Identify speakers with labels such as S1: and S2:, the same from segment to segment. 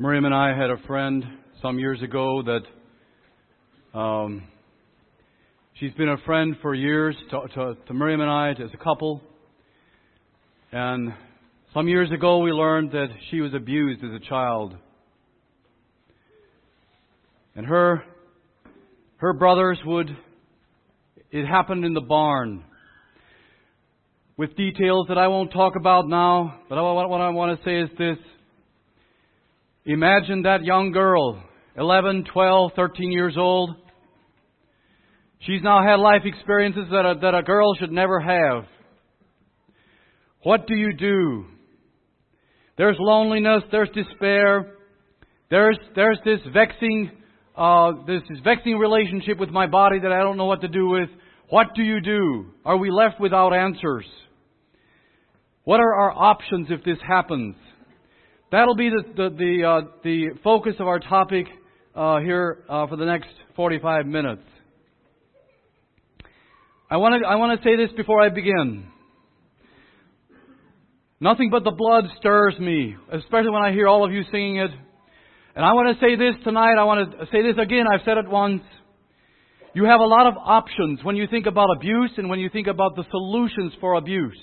S1: Miriam and I had a friend some years ago that um, she's been a friend for years to, to, to Miriam and I as a couple. And some years ago, we learned that she was abused as a child. And her, her brothers would, it happened in the barn with details that I won't talk about now, but what I want to say is this. Imagine that young girl, 11, 12, 13 years old. She's now had life experiences that a, that a girl should never have. What do you do? There's loneliness, there's despair, there's, there's this vexing, uh, this, this vexing relationship with my body that I don't know what to do with. What do you do? Are we left without answers? What are our options if this happens? That'll be the, the, the, uh, the focus of our topic uh, here uh, for the next 45 minutes. I want to I want to say this before I begin. Nothing but the blood stirs me, especially when I hear all of you singing it. And I want to say this tonight. I want to say this again. I've said it once. You have a lot of options when you think about abuse and when you think about the solutions for abuse.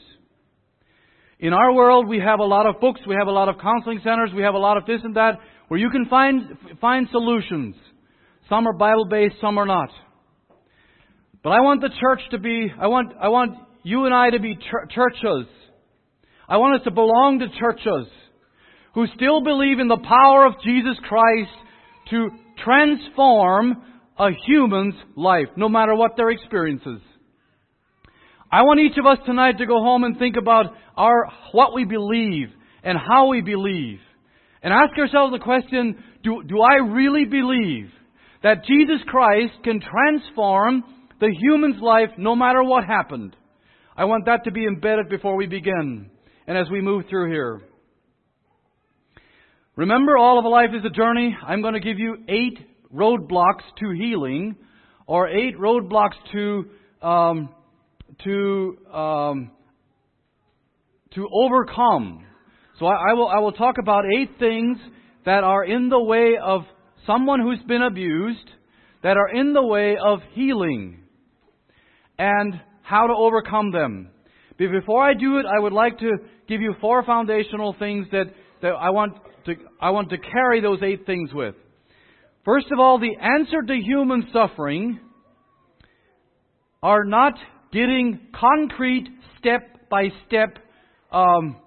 S1: In our world, we have a lot of books, we have a lot of counseling centers, we have a lot of this and that, where you can find, find solutions. Some are Bible based, some are not. But I want the church to be, I want, I want you and I to be ch- churches. I want us to belong to churches who still believe in the power of Jesus Christ to transform a human's life, no matter what their experiences. I want each of us tonight to go home and think about our, what we believe and how we believe. And ask ourselves the question, do, do I really believe that Jesus Christ can transform the human's life no matter what happened? I want that to be embedded before we begin and as we move through here. Remember, all of life is a journey. I'm going to give you eight roadblocks to healing, or eight roadblocks to um, to um, to overcome. So I, I, will I will talk about eight things that are in the way of someone who's been abused, that are in the way of healing, and how to overcome them. But before I do it, I would like to give you four foundational things that, that I want to I want to carry those eight things with. First of all, the answer to human suffering are not getting concrete step by step, um,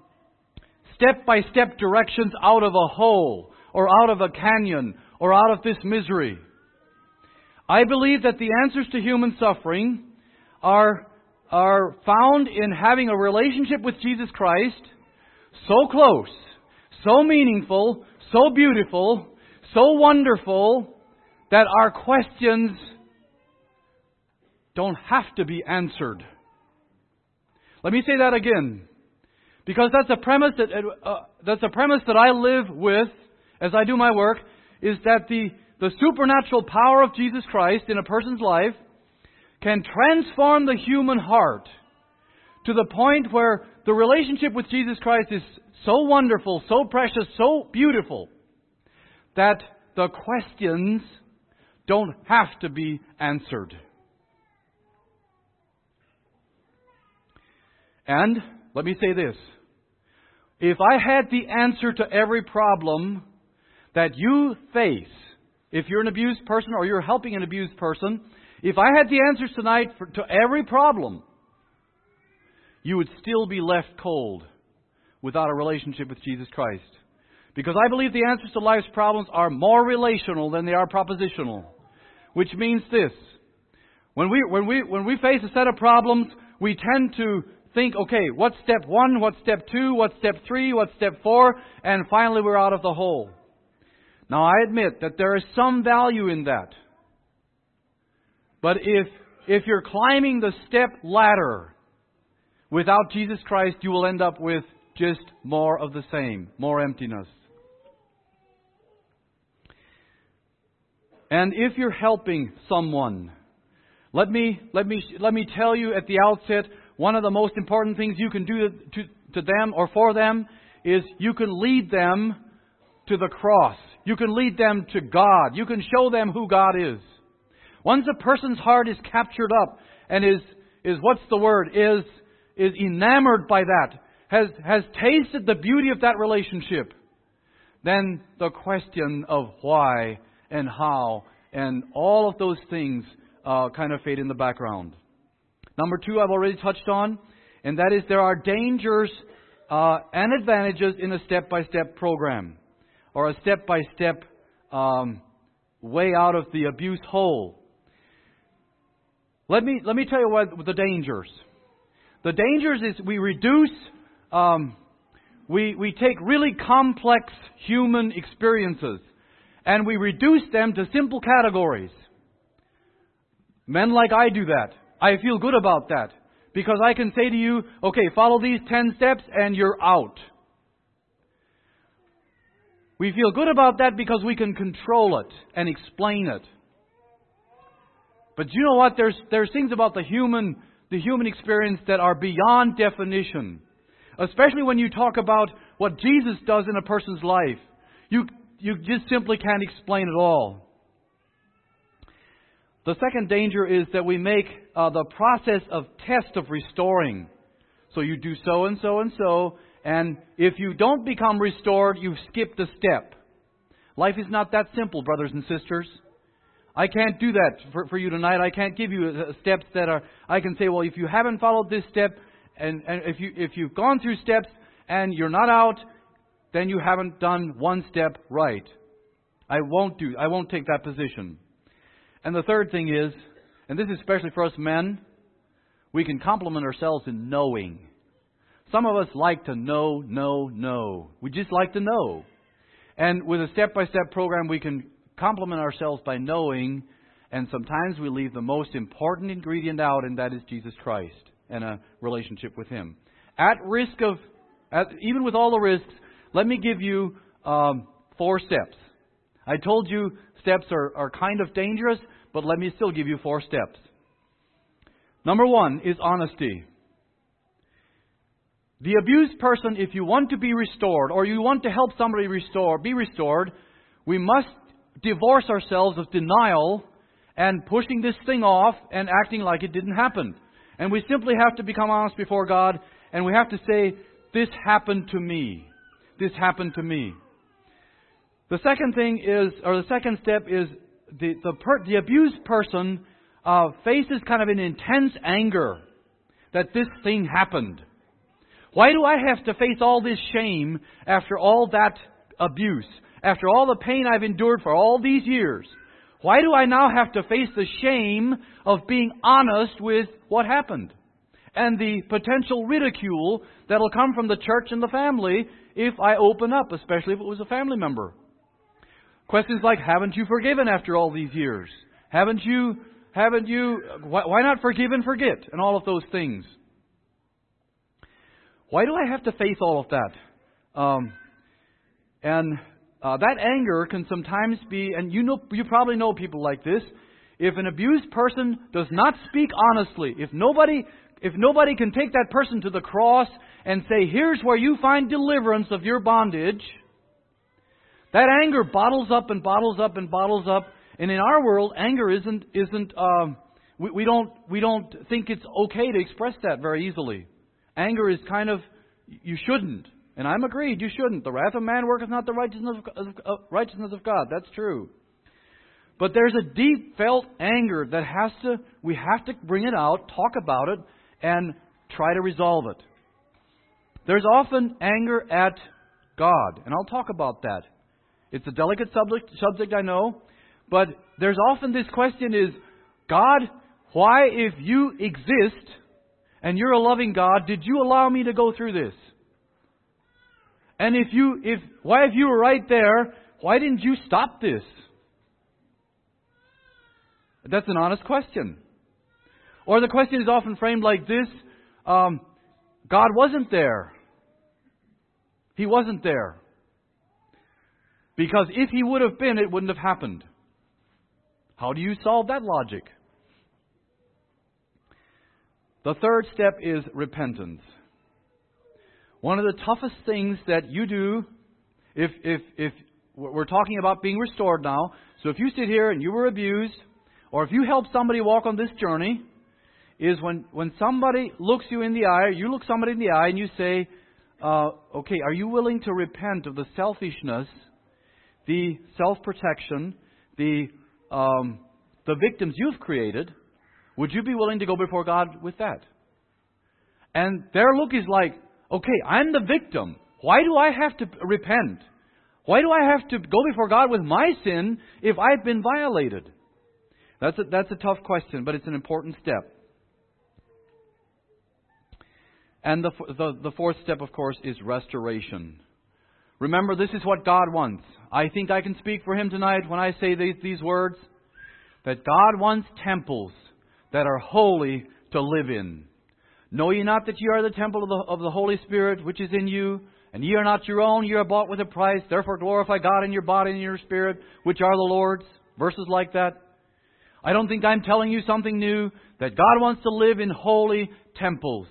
S1: step by step directions out of a hole or out of a canyon or out of this misery. I believe that the answers to human suffering are, are found in having a relationship with Jesus Christ so close, so meaningful, so beautiful, so wonderful that our questions don't have to be answered. Let me say that again. Because that's a premise that, uh, that's a premise that I live with as I do my work, is that the, the supernatural power of Jesus Christ in a person's life can transform the human heart to the point where the relationship with Jesus Christ is so wonderful, so precious, so beautiful, that the questions don't have to be answered. And let me say this. If I had the answer to every problem that you face, if you're an abused person or you're helping an abused person, if I had the answers tonight for, to every problem, you would still be left cold without a relationship with Jesus Christ. Because I believe the answers to life's problems are more relational than they are propositional. Which means this. When we, when we, when we face a set of problems, we tend to think, okay, what's step one, what's step two, what's step three, what's step four, and finally we're out of the hole. Now I admit that there is some value in that. But if, if you're climbing the step ladder without Jesus Christ, you will end up with just more of the same, more emptiness. And if you're helping someone, let me, let me, let me tell you at the outset one of the most important things you can do to, to them or for them is you can lead them to the cross. You can lead them to God. You can show them who God is. Once a person's heart is captured up and is, is what's the word, is, is enamored by that, has, has tasted the beauty of that relationship, then the question of why and how and all of those things uh, kind of fade in the background. Number two, I've already touched on, and that is there are dangers uh, and advantages in a step by step program or a step by step way out of the abuse hole. Let me, let me tell you what the dangers. The dangers is we reduce, um, we, we take really complex human experiences and we reduce them to simple categories. Men like I do that. I feel good about that. Because I can say to you, okay, follow these 10 steps and you're out. We feel good about that because we can control it and explain it. But you know what? There's, there's things about the human, the human experience that are beyond definition. Especially when you talk about what Jesus does in a person's life. You, you just simply can't explain it all. The second danger is that we make uh, the process of test of restoring. So you do so and so and so, and if you don't become restored, you've skipped a step. Life is not that simple, brothers and sisters. I can't do that for, for you tonight. I can't give you uh, steps that are. I can say, well, if you haven't followed this step, and, and if you if you've gone through steps and you're not out, then you haven't done one step right. I won't do. I won't take that position. And the third thing is, and this is especially for us men, we can compliment ourselves in knowing. Some of us like to know, know, know. We just like to know. And with a step by step program, we can compliment ourselves by knowing, and sometimes we leave the most important ingredient out, and that is Jesus Christ and a relationship with Him. At risk of, at, even with all the risks, let me give you um, four steps. I told you steps are, are kind of dangerous, but let me still give you four steps. Number one is honesty. The abused person, if you want to be restored or you want to help somebody restore, be restored, we must divorce ourselves of denial and pushing this thing off and acting like it didn't happen. And we simply have to become honest before God and we have to say, This happened to me. This happened to me. The second thing is, or the second step is, the, the, per, the abused person uh, faces kind of an intense anger that this thing happened. Why do I have to face all this shame after all that abuse? After all the pain I've endured for all these years, why do I now have to face the shame of being honest with what happened? And the potential ridicule that'll come from the church and the family if I open up, especially if it was a family member. Questions like, haven't you forgiven after all these years? Haven't you, haven't you, why not forgive and forget? And all of those things. Why do I have to face all of that? Um, and uh, that anger can sometimes be, and you know, you probably know people like this. If an abused person does not speak honestly, if nobody, if nobody can take that person to the cross and say, "Here's where you find deliverance of your bondage," that anger bottles up and bottles up and bottles up. And in our world, anger isn't isn't. Um, we, we don't we don't think it's okay to express that very easily. Anger is kind of you shouldn't. And I'm agreed, you shouldn't. The wrath of man worketh not the righteousness of, uh, righteousness of God. That's true. But there's a deep felt anger that has to, we have to bring it out, talk about it, and try to resolve it. There's often anger at God, and I'll talk about that. It's a delicate subject, subject I know, but there's often this question is, God, why if you exist and you're a loving God, did you allow me to go through this? And if you, if, why if you were right there, why didn't you stop this? That's an honest question. Or the question is often framed like this um, God wasn't there. He wasn't there. Because if He would have been, it wouldn't have happened. How do you solve that logic? The third step is repentance. One of the toughest things that you do, if, if, if we're talking about being restored now. So if you sit here and you were abused, or if you help somebody walk on this journey, is when, when somebody looks you in the eye, you look somebody in the eye and you say, uh, okay, are you willing to repent of the selfishness, the self protection, the, um, the victims you've created? Would you be willing to go before God with that? And their look is like, okay, I'm the victim. Why do I have to repent? Why do I have to go before God with my sin if I've been violated? That's a, that's a tough question, but it's an important step. And the, the, the fourth step, of course, is restoration. Remember, this is what God wants. I think I can speak for Him tonight when I say these, these words that God wants temples that are holy to live in. Know ye not that ye are the temple of the, of the Holy Spirit which is in you, and ye are not your own, ye are bought with a price. Therefore glorify God in your body and in your spirit, which are the Lord's. Verses like that. I don't think I'm telling you something new, that God wants to live in holy temples.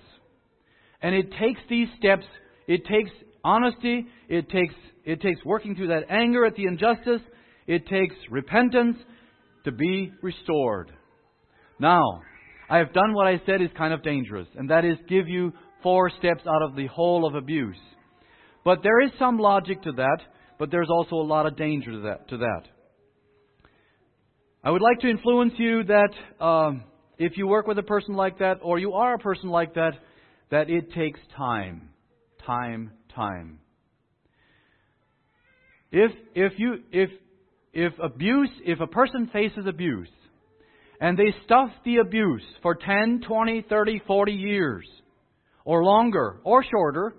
S1: And it takes these steps, it takes honesty, it takes, it takes working through that anger at the injustice, it takes repentance to be restored. Now, I have done what I said is kind of dangerous, and that is give you four steps out of the hole of abuse. But there is some logic to that, but there's also a lot of danger to that. To that. I would like to influence you that um, if you work with a person like that, or you are a person like that, that it takes time. Time, time. If, if, you, if, if abuse, if a person faces abuse, and they stuff the abuse for 10, 20, 30, 40 years, or longer, or shorter,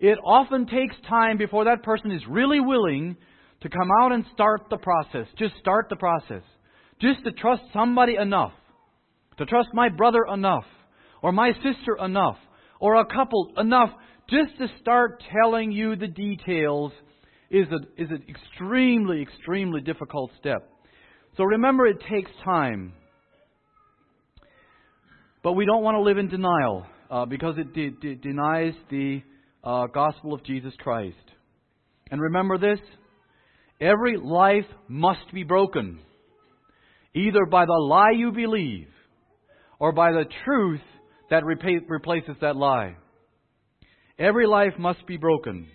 S1: it often takes time before that person is really willing to come out and start the process. Just start the process. Just to trust somebody enough. To trust my brother enough. Or my sister enough. Or a couple enough just to start telling you the details is, a, is an extremely, extremely difficult step. So remember, it takes time. But we don't want to live in denial uh, because it de- de- denies the uh, gospel of Jesus Christ. And remember this every life must be broken, either by the lie you believe or by the truth that repa- replaces that lie. Every life must be broken.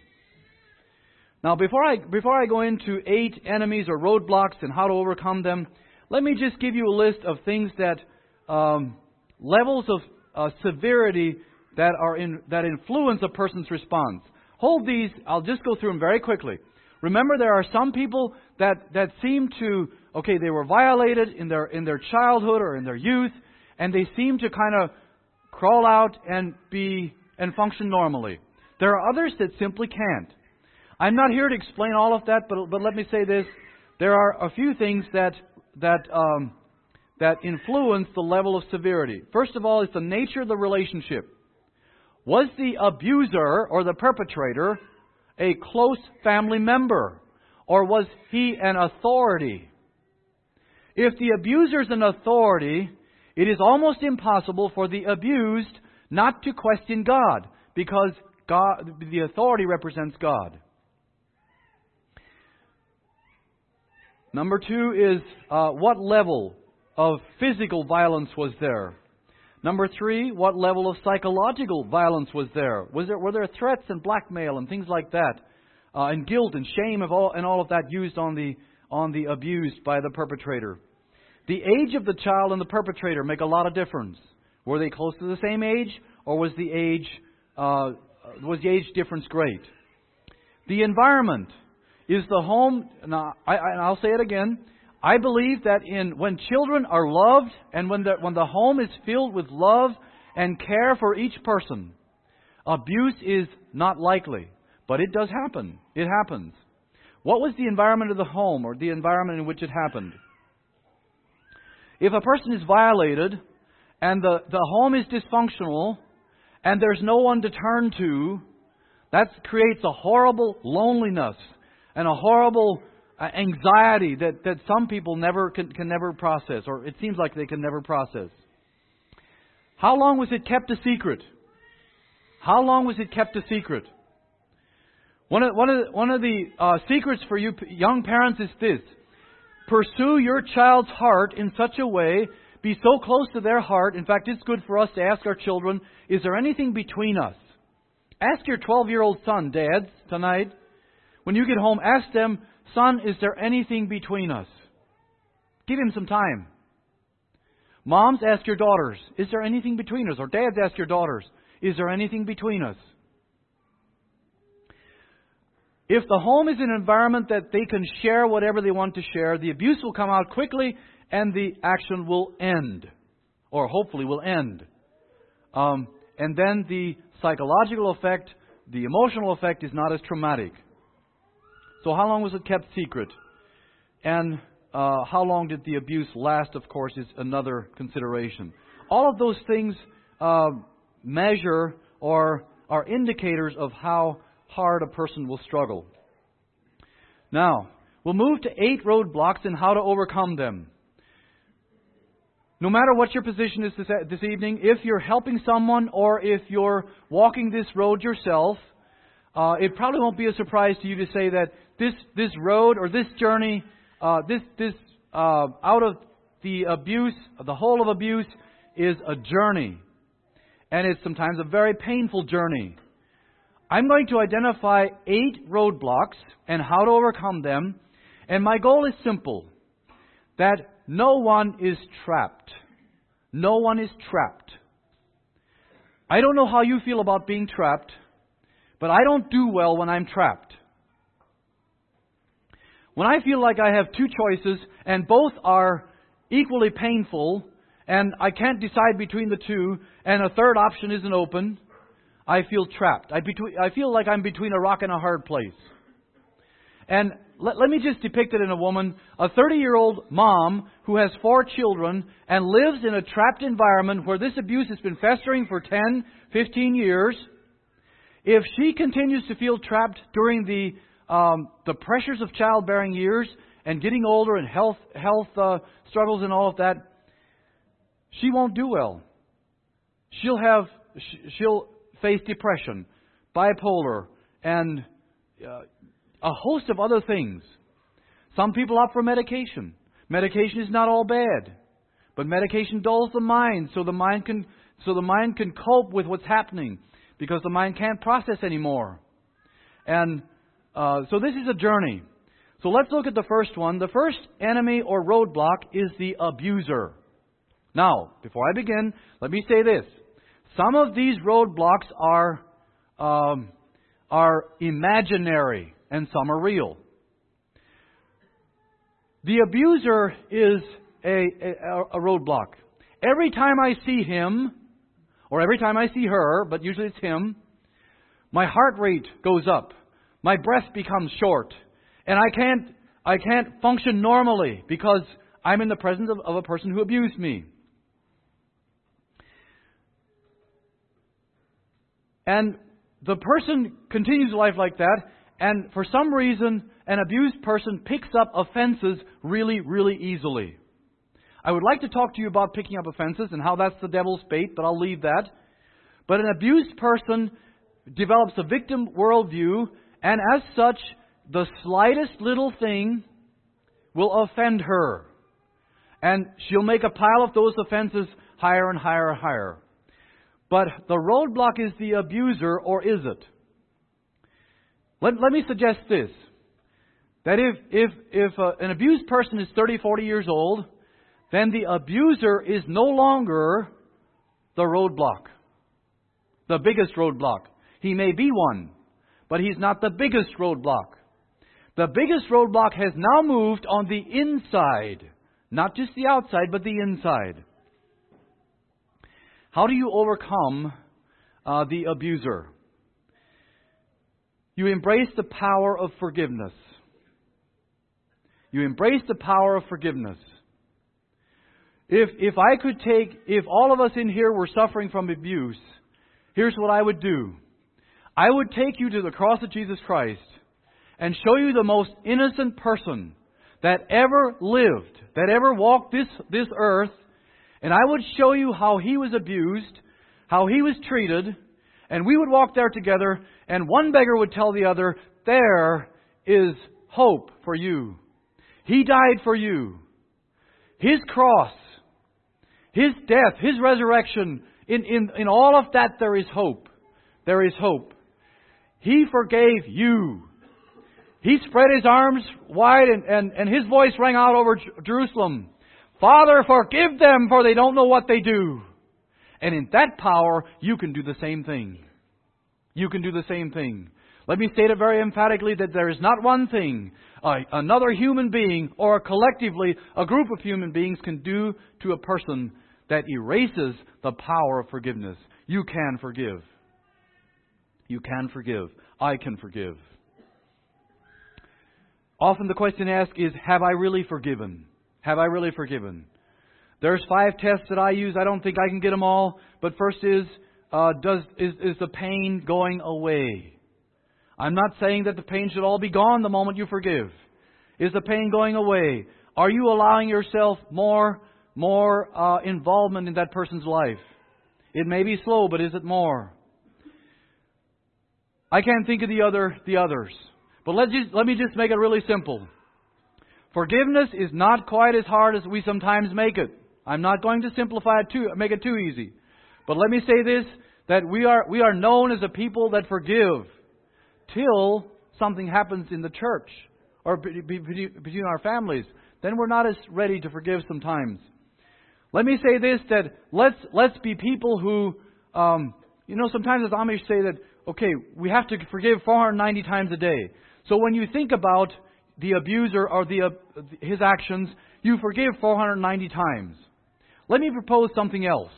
S1: Now, before I, before I go into eight enemies or roadblocks and how to overcome them, let me just give you a list of things that, um, levels of uh, severity that, are in, that influence a person's response. Hold these, I'll just go through them very quickly. Remember, there are some people that, that seem to, okay, they were violated in their, in their childhood or in their youth, and they seem to kind of crawl out and be, and function normally. There are others that simply can't. I'm not here to explain all of that, but, but let me say this. There are a few things that, that, um, that influence the level of severity. First of all, it's the nature of the relationship. Was the abuser or the perpetrator a close family member? Or was he an authority? If the abuser is an authority, it is almost impossible for the abused not to question God because God, the authority represents God. Number two is uh, what level of physical violence was there? Number three, what level of psychological violence was there? Was there were there threats and blackmail and things like that, uh, and guilt and shame of all and all of that used on the on the abused by the perpetrator? The age of the child and the perpetrator make a lot of difference. Were they close to the same age, or was the age uh, was the age difference great? The environment is the home. Now, I, I'll say it again. I believe that in when children are loved and when the, when the home is filled with love and care for each person, abuse is not likely. But it does happen. It happens. What was the environment of the home or the environment in which it happened? If a person is violated and the, the home is dysfunctional and there's no one to turn to, that creates a horrible loneliness and a horrible uh, anxiety that, that some people never can, can never process, or it seems like they can never process. How long was it kept a secret? How long was it kept a secret? One of, one of, the, one of the uh, secrets for you young parents is this pursue your child's heart in such a way, be so close to their heart. In fact, it's good for us to ask our children, is there anything between us? Ask your 12 year old son, dads, tonight, when you get home, ask them, son, is there anything between us? Give him some time. Moms, ask your daughters, is there anything between us? Or dads, ask your daughters, is there anything between us? If the home is an environment that they can share whatever they want to share, the abuse will come out quickly and the action will end. Or hopefully will end. Um, and then the psychological effect, the emotional effect is not as traumatic. So, how long was it kept secret? And uh, how long did the abuse last, of course, is another consideration. All of those things uh, measure or are indicators of how hard a person will struggle. Now, we'll move to eight roadblocks and how to overcome them. No matter what your position is this, this evening, if you're helping someone or if you're walking this road yourself, uh, it probably won't be a surprise to you to say that this, this road or this journey, uh, this, this uh, out of the abuse, the hole of abuse, is a journey. And it's sometimes a very painful journey. I'm going to identify eight roadblocks and how to overcome them. And my goal is simple that no one is trapped. No one is trapped. I don't know how you feel about being trapped, but I don't do well when I'm trapped. When I feel like I have two choices and both are equally painful and I can't decide between the two and a third option isn't open, I feel trapped. I, I feel like I'm between a rock and a hard place. And let, let me just depict it in a woman, a 30 year old mom who has four children and lives in a trapped environment where this abuse has been festering for 10, 15 years. If she continues to feel trapped during the um, the pressures of childbearing years and getting older and health health uh, struggles and all of that, she won't do well. She'll have she'll face depression, bipolar, and uh, a host of other things. Some people opt for medication. Medication is not all bad, but medication dulls the mind so the mind can so the mind can cope with what's happening because the mind can't process anymore. And uh, so this is a journey. So let's look at the first one. The first enemy or roadblock is the abuser. Now, before I begin, let me say this. Some of these roadblocks are, um, are imaginary and some are real. The abuser is a, a, a roadblock. Every time I see him, or every time I see her, but usually it's him, my heart rate goes up my breath becomes short, and I can't, I can't function normally because I'm in the presence of, of a person who abused me. And the person continues life like that, and for some reason, an abused person picks up offenses really, really easily. I would like to talk to you about picking up offenses and how that's the devil's bait, but I'll leave that. But an abused person develops a victim worldview and as such, the slightest little thing will offend her. And she'll make a pile of those offenses higher and higher and higher. But the roadblock is the abuser, or is it? Let, let me suggest this. That if, if, if uh, an abused person is 30, 40 years old, then the abuser is no longer the roadblock, the biggest roadblock. He may be one, but he's not the biggest roadblock. The biggest roadblock has now moved on the inside, not just the outside, but the inside. How do you overcome uh, the abuser? You embrace the power of forgiveness. You embrace the power of forgiveness. If, if I could take, if all of us in here were suffering from abuse, here's what I would do. I would take you to the cross of Jesus Christ and show you the most innocent person that ever lived, that ever walked this, this earth, and I would show you how he was abused, how he was treated, and we would walk there together, and one beggar would tell the other, there is hope for you. He died for you. His cross, His death, His resurrection, in, in, in all of that there is hope. There is hope. He forgave you. He spread his arms wide and, and, and his voice rang out over Jerusalem. Father, forgive them for they don't know what they do. And in that power, you can do the same thing. You can do the same thing. Let me state it very emphatically that there is not one thing uh, another human being or collectively a group of human beings can do to a person that erases the power of forgiveness. You can forgive. You can forgive. I can forgive. Often the question asked is Have I really forgiven? Have I really forgiven? There's five tests that I use. I don't think I can get them all. But first is uh, does is, is the pain going away? I'm not saying that the pain should all be gone the moment you forgive. Is the pain going away? Are you allowing yourself more more uh, involvement in that person's life? It may be slow, but is it more? I can't think of the other the others. But let just, let me just make it really simple. Forgiveness is not quite as hard as we sometimes make it. I'm not going to simplify it too make it too easy. But let me say this that we are we are known as a people that forgive till something happens in the church or between our families. Then we're not as ready to forgive sometimes. Let me say this: that let's let's be people who, um, you know, sometimes as Amish say that okay, we have to forgive 490 times a day. So when you think about the abuser or the uh, his actions, you forgive 490 times. Let me propose something else.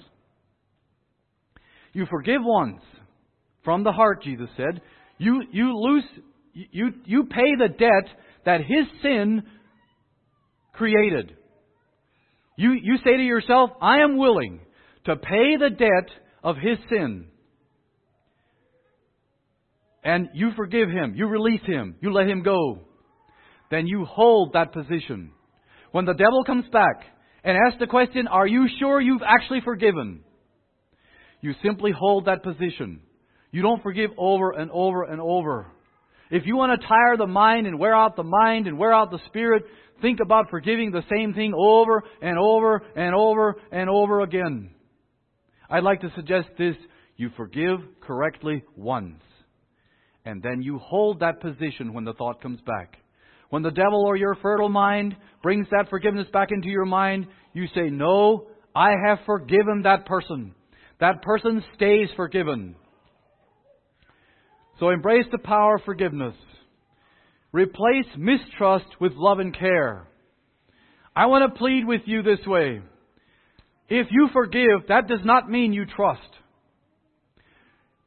S1: You forgive once from the heart, Jesus said. You, you, lose, you, you pay the debt that his sin created. You, you say to yourself, I am willing to pay the debt of his sin. And you forgive him, you release him, you let him go. Then you hold that position. When the devil comes back and asks the question, Are you sure you've actually forgiven? You simply hold that position. You don't forgive over and over and over. If you want to tire the mind and wear out the mind and wear out the spirit, think about forgiving the same thing over and over and over and over again. I'd like to suggest this you forgive correctly once, and then you hold that position when the thought comes back. When the devil or your fertile mind brings that forgiveness back into your mind, you say, No, I have forgiven that person. That person stays forgiven. So embrace the power of forgiveness. Replace mistrust with love and care. I want to plead with you this way. If you forgive, that does not mean you trust.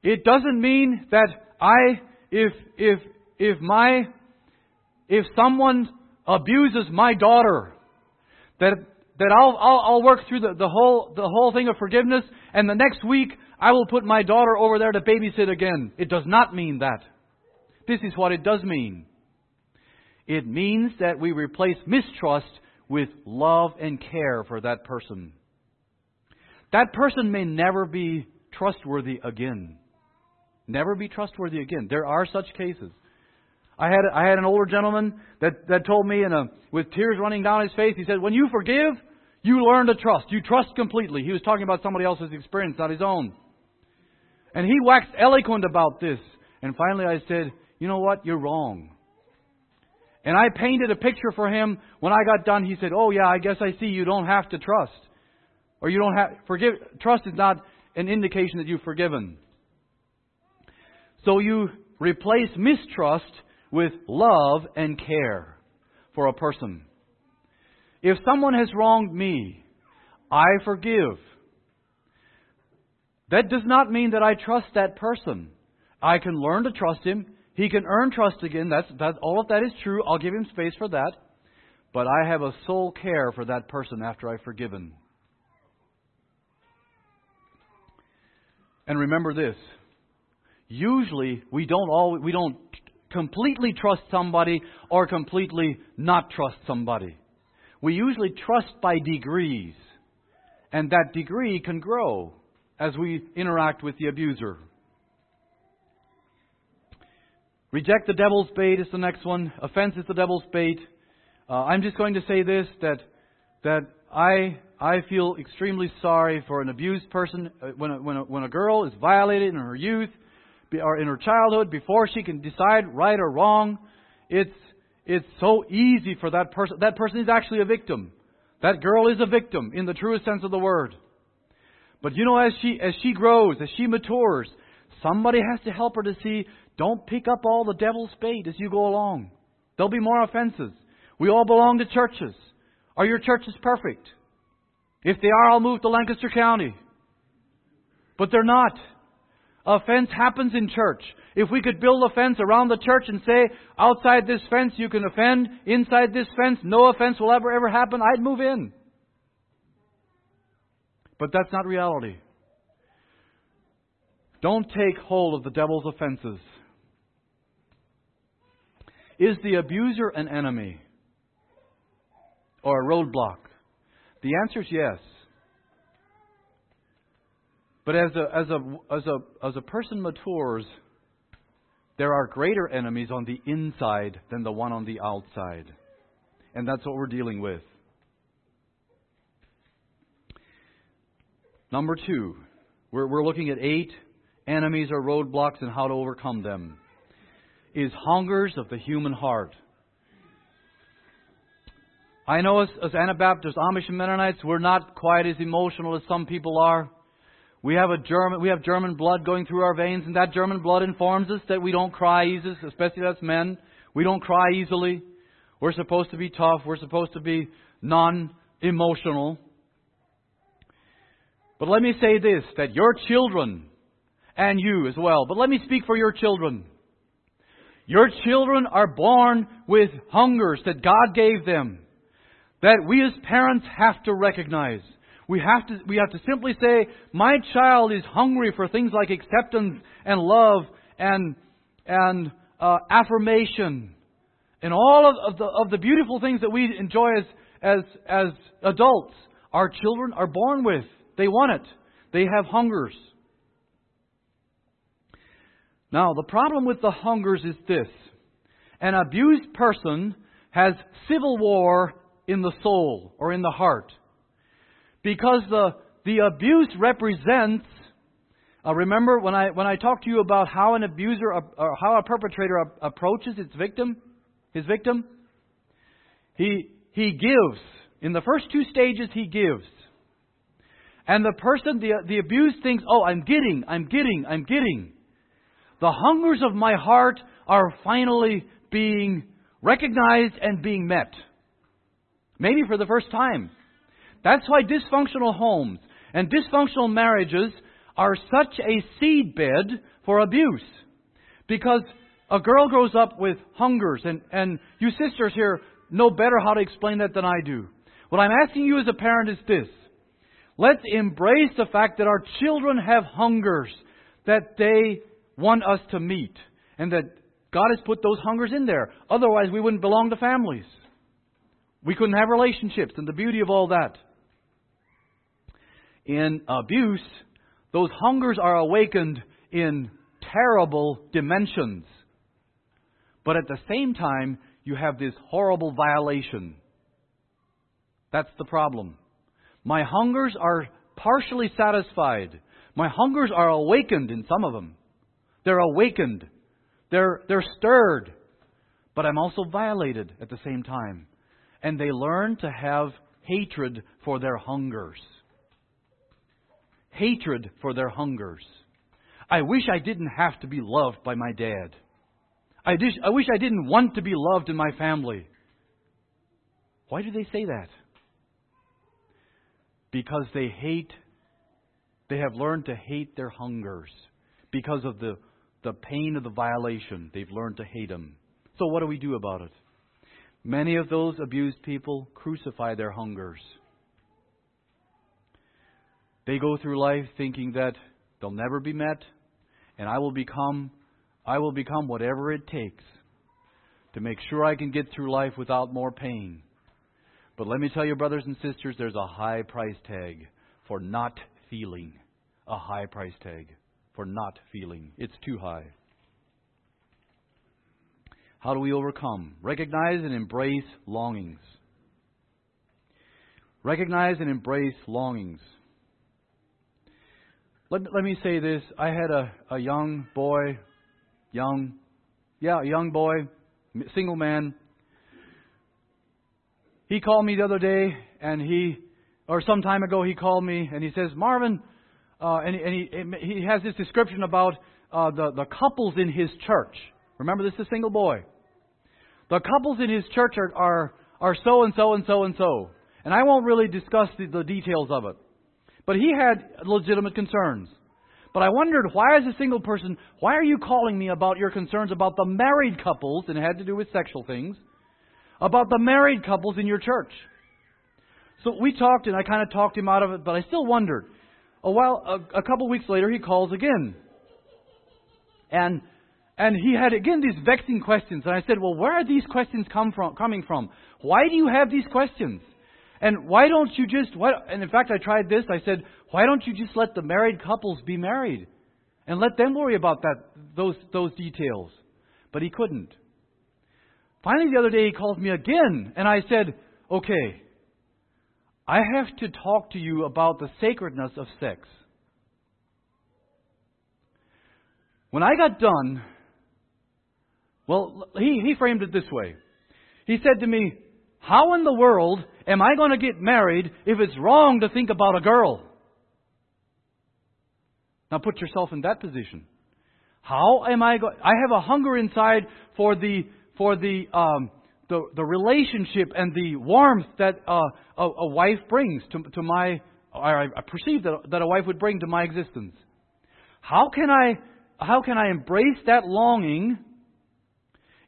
S1: It doesn't mean that I, if, if, if my, if someone abuses my daughter, that, that I'll, I'll, I'll work through the, the whole, the whole thing of forgiveness and the next week I will put my daughter over there to babysit again. It does not mean that. This is what it does mean. It means that we replace mistrust with love and care for that person. That person may never be trustworthy again. Never be trustworthy again. There are such cases. I had I had an older gentleman that that told me in a with tears running down his face. He said, "When you forgive, you learn to trust. You trust completely." He was talking about somebody else's experience, not his own. And he waxed eloquent about this. And finally I said, You know what? You're wrong. And I painted a picture for him. When I got done, he said, Oh, yeah, I guess I see you don't have to trust. Or you don't have, forgive, trust is not an indication that you've forgiven. So you replace mistrust with love and care for a person. If someone has wronged me, I forgive. That does not mean that I trust that person. I can learn to trust him. He can earn trust again. That's, that, all of that is true. I'll give him space for that. But I have a soul care for that person after I've forgiven. And remember this. Usually we don't all we don't completely trust somebody or completely not trust somebody. We usually trust by degrees. And that degree can grow as we interact with the abuser. Reject the devil's bait is the next one. Offense is the devil's bait. Uh, I'm just going to say this that that I I feel extremely sorry for an abused person uh, when a, when a, when a girl is violated in her youth or in her childhood before she can decide right or wrong. It's it's so easy for that person. That person is actually a victim. That girl is a victim in the truest sense of the word. But you know, as she as she grows, as she matures, somebody has to help her to see. Don't pick up all the devil's bait as you go along. There'll be more offenses. We all belong to churches. Are your churches perfect? If they are, I'll move to Lancaster County. But they're not. Offense happens in church. If we could build a fence around the church and say, outside this fence you can offend, inside this fence no offense will ever, ever happen, I'd move in. But that's not reality. Don't take hold of the devil's offenses. Is the abuser an enemy or a roadblock? The answer is yes. But as a, as a, as a, as a person matures, there are greater enemies on the inside than the one on the outside. And that's what we're dealing with. Number two, we're, we're looking at eight enemies or roadblocks and how to overcome them. Is hungers of the human heart. I know as, as Anabaptists, Amish and Mennonites, we're not quite as emotional as some people are. We have a German, we have German blood going through our veins, and that German blood informs us that we don't cry easily, especially as men. We don't cry easily. We're supposed to be tough. We're supposed to be non-emotional. But let me say this, that your children, and you as well, but let me speak for your children. Your children are born with hungers that God gave them, that we as parents have to recognize. We have to, we have to simply say, my child is hungry for things like acceptance and love and, and uh, affirmation and all of, of, the, of the beautiful things that we enjoy as, as, as adults. Our children are born with. They want it. They have hungers. Now, the problem with the hungers is this. An abused person has civil war in the soul or in the heart because the, the abuse represents. Uh, remember when I when I talked to you about how an abuser uh, or how a perpetrator approaches its victim, his victim. He he gives in the first two stages. He gives, and the person the the abused thinks, "Oh, I'm getting, I'm getting, I'm getting." The hungers of my heart are finally being recognized and being met. Maybe for the first time. That's why dysfunctional homes and dysfunctional marriages are such a seedbed for abuse. Because a girl grows up with hungers, and, and you sisters here know better how to explain that than I do. What I'm asking you as a parent is this. Let's embrace the fact that our children have hungers that they want us to meet, and that God has put those hungers in there. Otherwise, we wouldn't belong to families. We couldn't have relationships, and the beauty of all that in abuse, those hungers are awakened in terrible dimensions. But at the same time, you have this horrible violation. That's the problem. My hungers are partially satisfied. My hungers are awakened in some of them. They're awakened. They're, they're stirred. But I'm also violated at the same time. And they learn to have hatred for their hungers hatred for their hungers. I wish I didn't have to be loved by my dad. I, I wish I didn't want to be loved in my family. Why do they say that? Because they hate, they have learned to hate their hungers. Because of the, the pain of the violation, they've learned to hate them. So, what do we do about it? Many of those abused people crucify their hungers. They go through life thinking that they'll never be met, and I will become I will become whatever it takes to make sure I can get through life without more pain. But let me tell you, brothers and sisters, there's a high price tag for not feeling. A high price tag for not feeling. It's too high. How do we overcome? Recognize and embrace longings. Recognize and embrace longings. Let, let me say this. I had a, a young boy, young, yeah, a young boy, single man. He called me the other day, and he, or some time ago, he called me and he says, Marvin, uh, and, and he, he has this description about uh, the, the couples in his church. Remember, this is a single boy. The couples in his church are, are, are so and so and so and so. And I won't really discuss the, the details of it. But he had legitimate concerns. But I wondered, why, as a single person, why are you calling me about your concerns about the married couples, and it had to do with sexual things, about the married couples in your church? So we talked, and I kind of talked him out of it, but I still wondered. A while, a, a couple weeks later, he calls again. And and he had again these vexing questions. And I said, Well, where are these questions come from, coming from? Why do you have these questions? And why don't you just, what, and in fact, I tried this. I said, Why don't you just let the married couples be married? And let them worry about that, those, those details. But he couldn't. Finally, the other day, he called me again. And I said, Okay, I have to talk to you about the sacredness of sex. When I got done, well, he, he framed it this way. He said to me, How in the world am I going to get married if it's wrong to think about a girl? Now put yourself in that position. How am I going? I have a hunger inside for the for the um, the, the relationship and the warmth that uh, a, a wife brings to, to my. I, I perceive that that a wife would bring to my existence. How can I how can I embrace that longing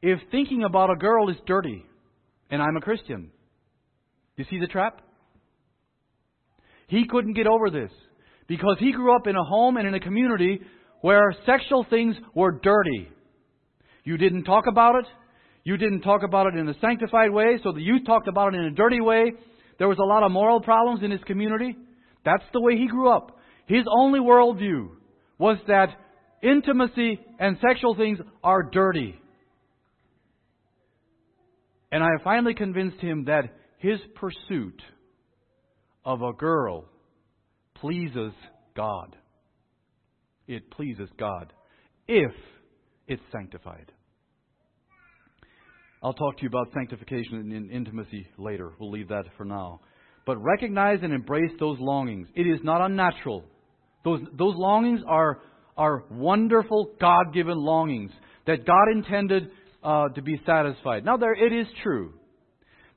S1: if thinking about a girl is dirty and I'm a Christian. You see the trap? He couldn't get over this because he grew up in a home and in a community where sexual things were dirty. You didn't talk about it. You didn't talk about it in a sanctified way, so the youth talked about it in a dirty way. There was a lot of moral problems in his community. That's the way he grew up. His only worldview was that intimacy and sexual things are dirty. And I have finally convinced him that his pursuit of a girl pleases God. It pleases God if it's sanctified. I'll talk to you about sanctification and intimacy later. We'll leave that for now. But recognize and embrace those longings. It is not unnatural. Those, those longings are, are wonderful, God given longings that God intended uh, to be satisfied. Now, there it is true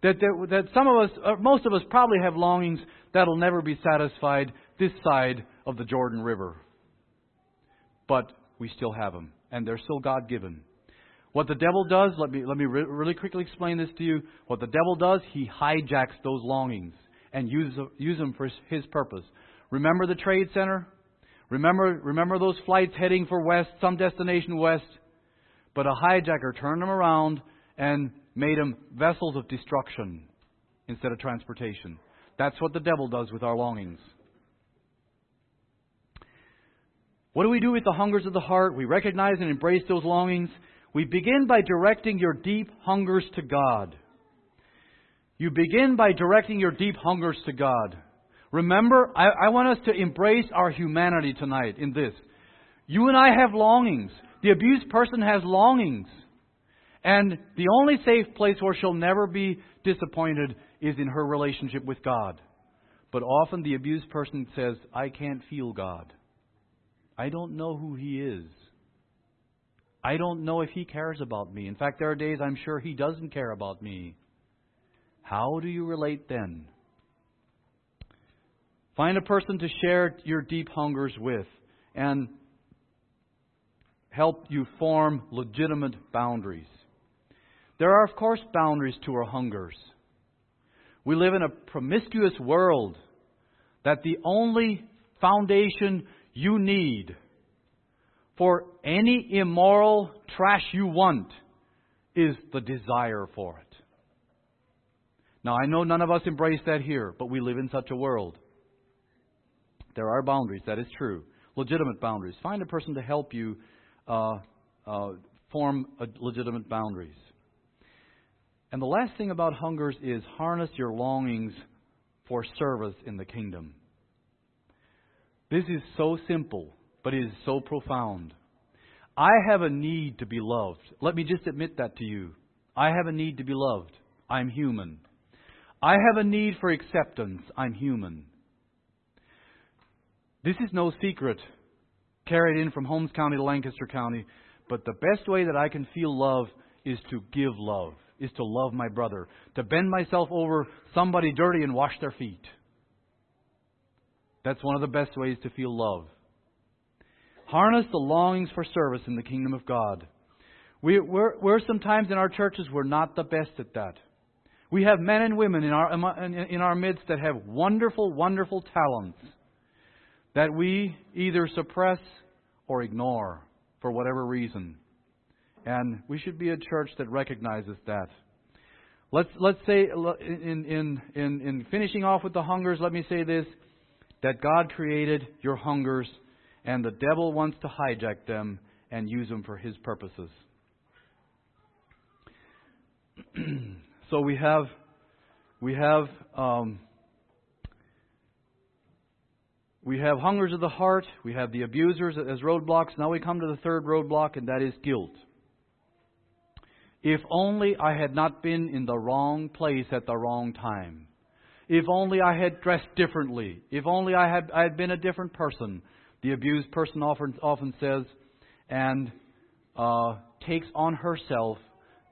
S1: that there, that some of us, or most of us, probably have longings that'll never be satisfied this side of the Jordan River. But we still have them, and they're still God given. What the devil does, let me let me re- really quickly explain this to you. What the devil does, he hijacks those longings and uses use them for his purpose. Remember the trade center? Remember remember those flights heading for west, some destination west? But a hijacker turned them around and made them vessels of destruction instead of transportation. That's what the devil does with our longings. What do we do with the hungers of the heart? We recognize and embrace those longings. We begin by directing your deep hungers to God. You begin by directing your deep hungers to God. Remember, I, I want us to embrace our humanity tonight in this. You and I have longings. The abused person has longings. And the only safe place where she'll never be disappointed is in her relationship with God. But often the abused person says, I can't feel God. I don't know who He is. I don't know if He cares about me. In fact, there are days I'm sure He doesn't care about me. How do you relate then? Find a person to share your deep hungers with. And help you form legitimate boundaries. There are, of course, boundaries to our hungers. We live in a promiscuous world that the only foundation you need for any immoral trash you want is the desire for it. Now, I know none of us embrace that here, but we live in such a world. There are boundaries, that is true. Legitimate boundaries. Find a person to help you uh, uh, form legitimate boundaries. And the last thing about hungers is harness your longings for service in the kingdom. This is so simple, but it is so profound. I have a need to be loved. Let me just admit that to you. I have a need to be loved. I'm human. I have a need for acceptance. I'm human. This is no secret carried in from Holmes County to Lancaster County, but the best way that I can feel love is to give love, is to love my brother, to bend myself over somebody dirty and wash their feet. That's one of the best ways to feel love. Harness the longings for service in the kingdom of God. We, we're, we're sometimes in our churches, we're not the best at that. We have men and women in our, in our midst that have wonderful, wonderful talents that we either suppress or ignore for whatever reason. And we should be a church that recognizes that. Let's, let's say, in, in, in, in finishing off with the hungers, let me say this that God created your hungers, and the devil wants to hijack them and use them for his purposes. so we have we have um, we have hungers of the heart, we have the abusers as roadblocks. Now we come to the third roadblock, and that is guilt. If only I had not been in the wrong place at the wrong time. If only I had dressed differently. If only I had, I had been a different person. The abused person often, often says, and uh, takes on herself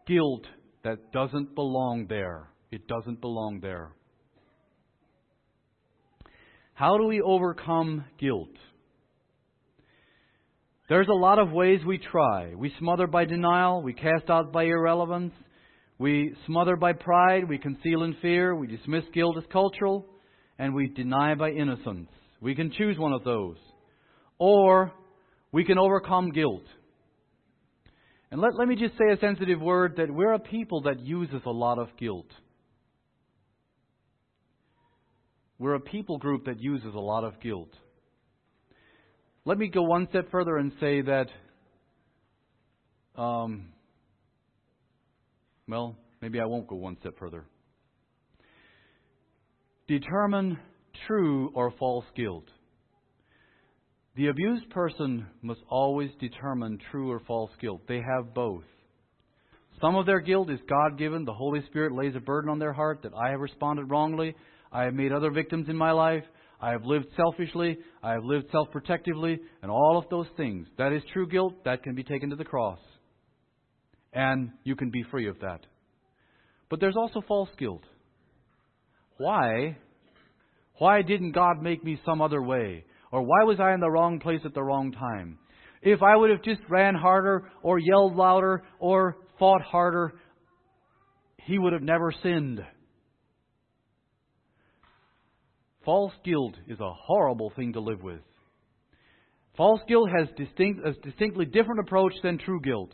S1: guilt that doesn't belong there. It doesn't belong there. How do we overcome guilt? There's a lot of ways we try. We smother by denial, we cast out by irrelevance, we smother by pride, we conceal in fear, we dismiss guilt as cultural, and we deny by innocence. We can choose one of those. Or we can overcome guilt. And let, let me just say a sensitive word that we're a people that uses a lot of guilt. We're a people group that uses a lot of guilt. Let me go one step further and say that, um, well, maybe I won't go one step further. Determine true or false guilt. The abused person must always determine true or false guilt. They have both. Some of their guilt is God given. The Holy Spirit lays a burden on their heart that I have responded wrongly. I have made other victims in my life. I have lived selfishly. I have lived self protectively. And all of those things. That is true guilt. That can be taken to the cross. And you can be free of that. But there's also false guilt. Why? Why didn't God make me some other way? Or why was I in the wrong place at the wrong time? If I would have just ran harder or yelled louder or fought harder, he would have never sinned. False guilt is a horrible thing to live with. False guilt has distinct, a distinctly different approach than true guilt.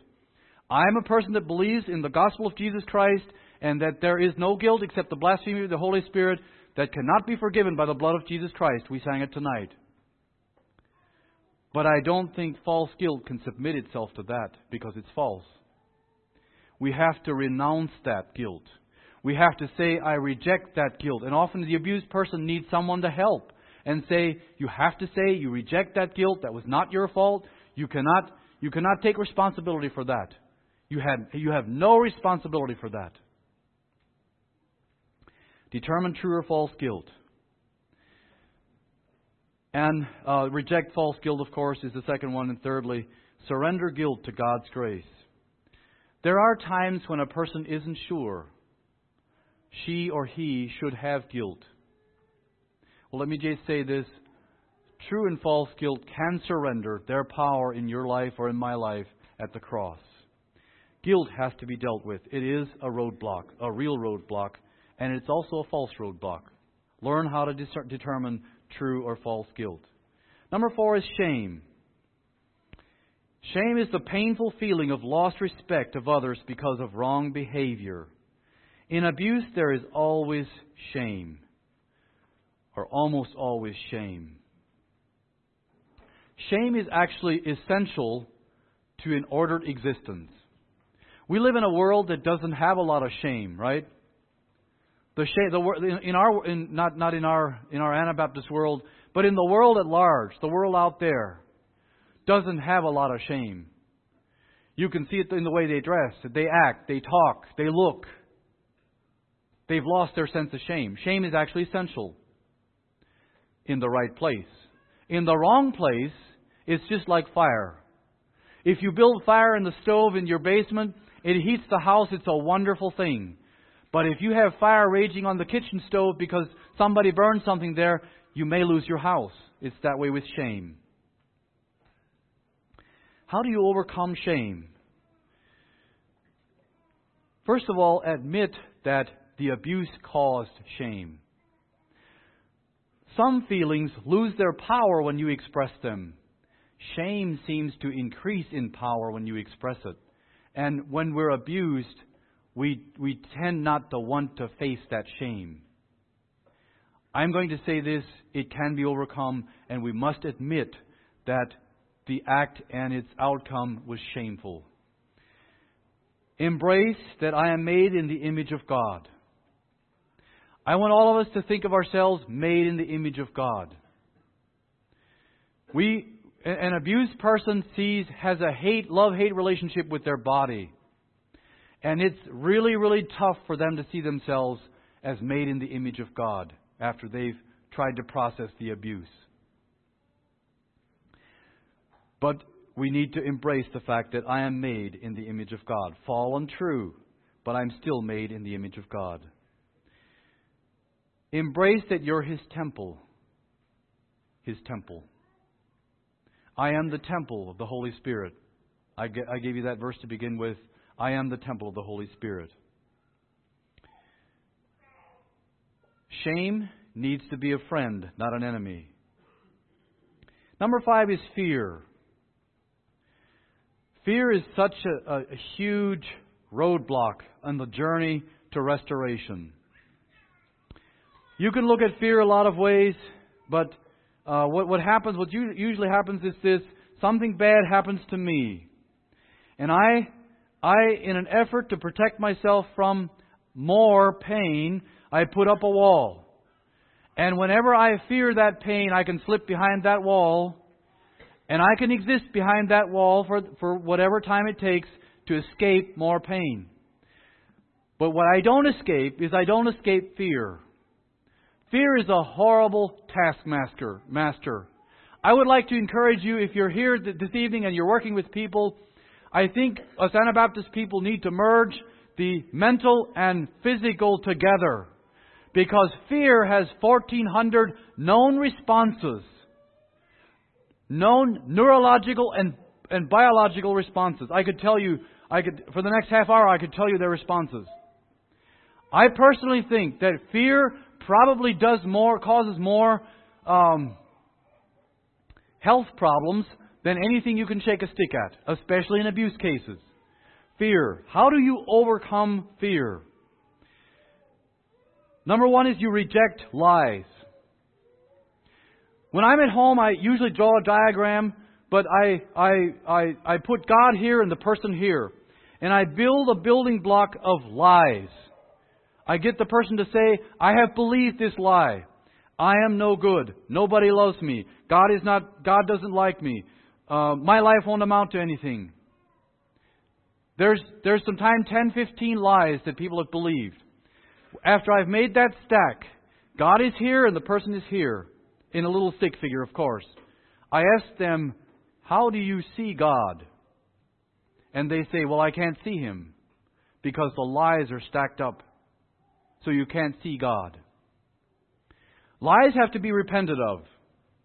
S1: I am a person that believes in the gospel of Jesus Christ and that there is no guilt except the blasphemy of the Holy Spirit that cannot be forgiven by the blood of Jesus Christ. We sang it tonight. But I don't think false guilt can submit itself to that because it's false. We have to renounce that guilt. We have to say, I reject that guilt. And often the abused person needs someone to help and say, you have to say you reject that guilt. That was not your fault. You cannot, you cannot take responsibility for that. You, had, you have no responsibility for that. Determine true or false guilt. And uh, reject false guilt, of course, is the second one. And thirdly, surrender guilt to God's grace. There are times when a person isn't sure she or he should have guilt. Well, let me just say this. True and false guilt can surrender their power in your life or in my life at the cross. Guilt has to be dealt with. It is a roadblock, a real roadblock, and it's also a false roadblock. Learn how to determine true or false guilt. Number four is shame. Shame is the painful feeling of lost respect of others because of wrong behavior. In abuse, there is always shame, or almost always shame. Shame is actually essential to an ordered existence. We live in a world that doesn't have a lot of shame, right? The shame, the in our, in, not not in our in our Anabaptist world, but in the world at large, the world out there, doesn't have a lot of shame. You can see it in the way they dress, they act, they talk, they look. They've lost their sense of shame. Shame is actually essential in the right place. In the wrong place, it's just like fire. If you build fire in the stove in your basement, it heats the house, it's a wonderful thing. But if you have fire raging on the kitchen stove because somebody burned something there, you may lose your house. It's that way with shame. How do you overcome shame? First of all, admit that the abuse caused shame. Some feelings lose their power when you express them. Shame seems to increase in power when you express it. And when we're abused, we, we tend not to want to face that shame. I'm going to say this it can be overcome, and we must admit that the act and its outcome was shameful. Embrace that I am made in the image of God. I want all of us to think of ourselves made in the image of God. We, an abused person sees, has a hate, love hate relationship with their body. And it's really, really tough for them to see themselves as made in the image of God after they've tried to process the abuse. But we need to embrace the fact that I am made in the image of God. Fallen, true, but I'm still made in the image of God. Embrace that you're His temple. His temple. I am the temple of the Holy Spirit. I, gave you that verse to begin with. I am the temple of the Holy Spirit. Shame needs to be a friend, not an enemy. Number five is fear. Fear is such a, a, a huge roadblock on the journey to restoration. You can look at fear a lot of ways, but uh, what, what happens, what usually happens is this something bad happens to me. And I, I, in an effort to protect myself from more pain, I put up a wall. And whenever I fear that pain, I can slip behind that wall, and I can exist behind that wall for, for whatever time it takes to escape more pain. But what I don't escape is I don't escape fear. Fear is a horrible taskmaster. Master. I would like to encourage you, if you're here this evening and you're working with people, I think us Anabaptist people need to merge the mental and physical together. Because fear has 1,400 known responses, known neurological and, and biological responses. I could tell you, I could, for the next half hour, I could tell you their responses. I personally think that fear probably does more, causes more um, health problems than anything you can shake a stick at, especially in abuse cases. Fear. How do you overcome fear? Number one is you reject lies. When I'm at home, I usually draw a diagram, but I, I, I, I put God here and the person here. And I build a building block of lies. I get the person to say, I have believed this lie. I am no good. Nobody loves me. God is not, God doesn't like me. Uh, my life won't amount to anything. There's, there's sometimes 10, 15 lies that people have believed. After I've made that stack, God is here and the person is here. In a little stick figure, of course. I ask them, How do you see God? And they say, Well, I can't see him because the lies are stacked up so you can't see God. Lies have to be repented of.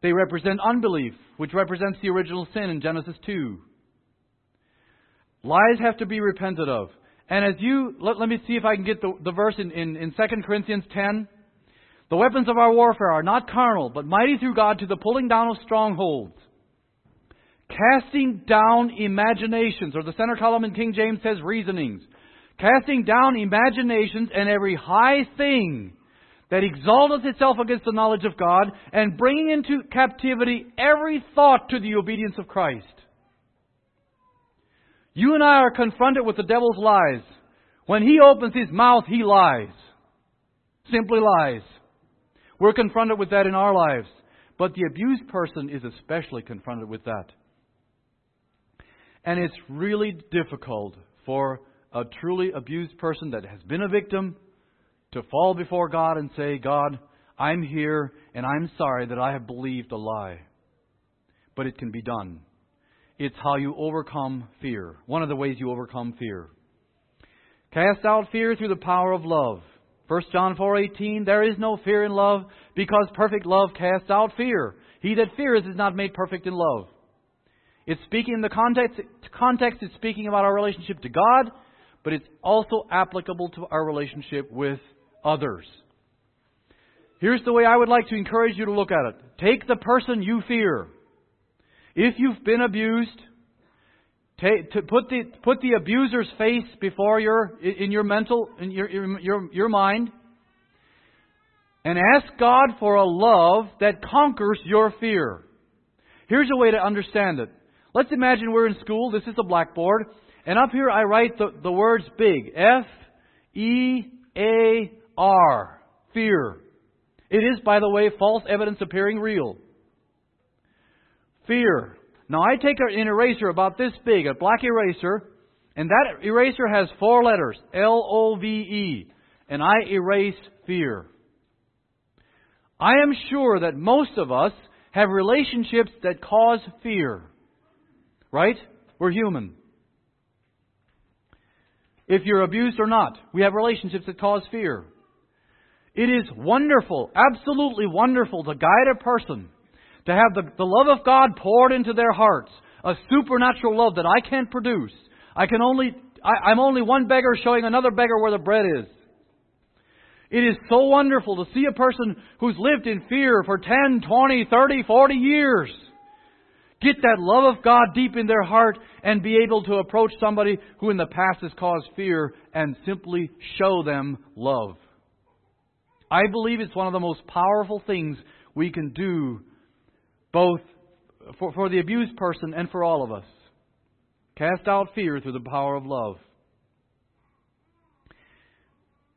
S1: They represent unbelief, which represents the original sin in Genesis 2. Lies have to be repented of. And as you, let, let me see if I can get the, the verse in, in, in 2 Corinthians 10. The weapons of our warfare are not carnal, but mighty through God to the pulling down of strongholds. Casting down imaginations, or the center column in King James says reasonings casting down imaginations and every high thing that exalteth itself against the knowledge of God, and bringing into captivity every thought to the obedience of Christ. You and I are confronted with the devil's lies. When he opens his mouth, he lies. Simply lies. We're confronted with that in our lives. But the abused person is especially confronted with that. And it's really difficult for a truly abused person that has been a victim to fall before God and say, God, I'm here and I'm sorry that I have believed a lie. But it can be done. It's how you overcome fear. One of the ways you overcome fear. Cast out fear through the power of love. 1 John 4:18 There is no fear in love because perfect love casts out fear. He that fears is not made perfect in love. It's speaking in the context context it's speaking about our relationship to God, but it's also applicable to our relationship with others. Here's the way I would like to encourage you to look at it. Take the person you fear. If you've been abused, take, to put the put the abuser's face before your in your mental in your your your mind, and ask God for a love that conquers your fear. Here's a way to understand it. Let's imagine we're in school. This is a blackboard, and up here I write the, the words big F E A R fear. It is, by the way, false evidence appearing real. Fear. Now I take an eraser about this big, a black eraser, and that eraser has four letters, L O V E, and I erase fear. I am sure that most of us have relationships that cause fear. Right? We're human. If you're abused or not, we have relationships that cause fear. It is wonderful, absolutely wonderful to guide a person to have the, the love of God poured into their hearts, a supernatural love that I can't produce. I can only, I, I'm only one beggar showing another beggar where the bread is. It is so wonderful to see a person who's lived in fear for 10, 20, 30, 40 years get that love of God deep in their heart and be able to approach somebody who in the past has caused fear and simply show them love. I believe it's one of the most powerful things we can do both for, for the abused person and for all of us. Cast out fear through the power of love.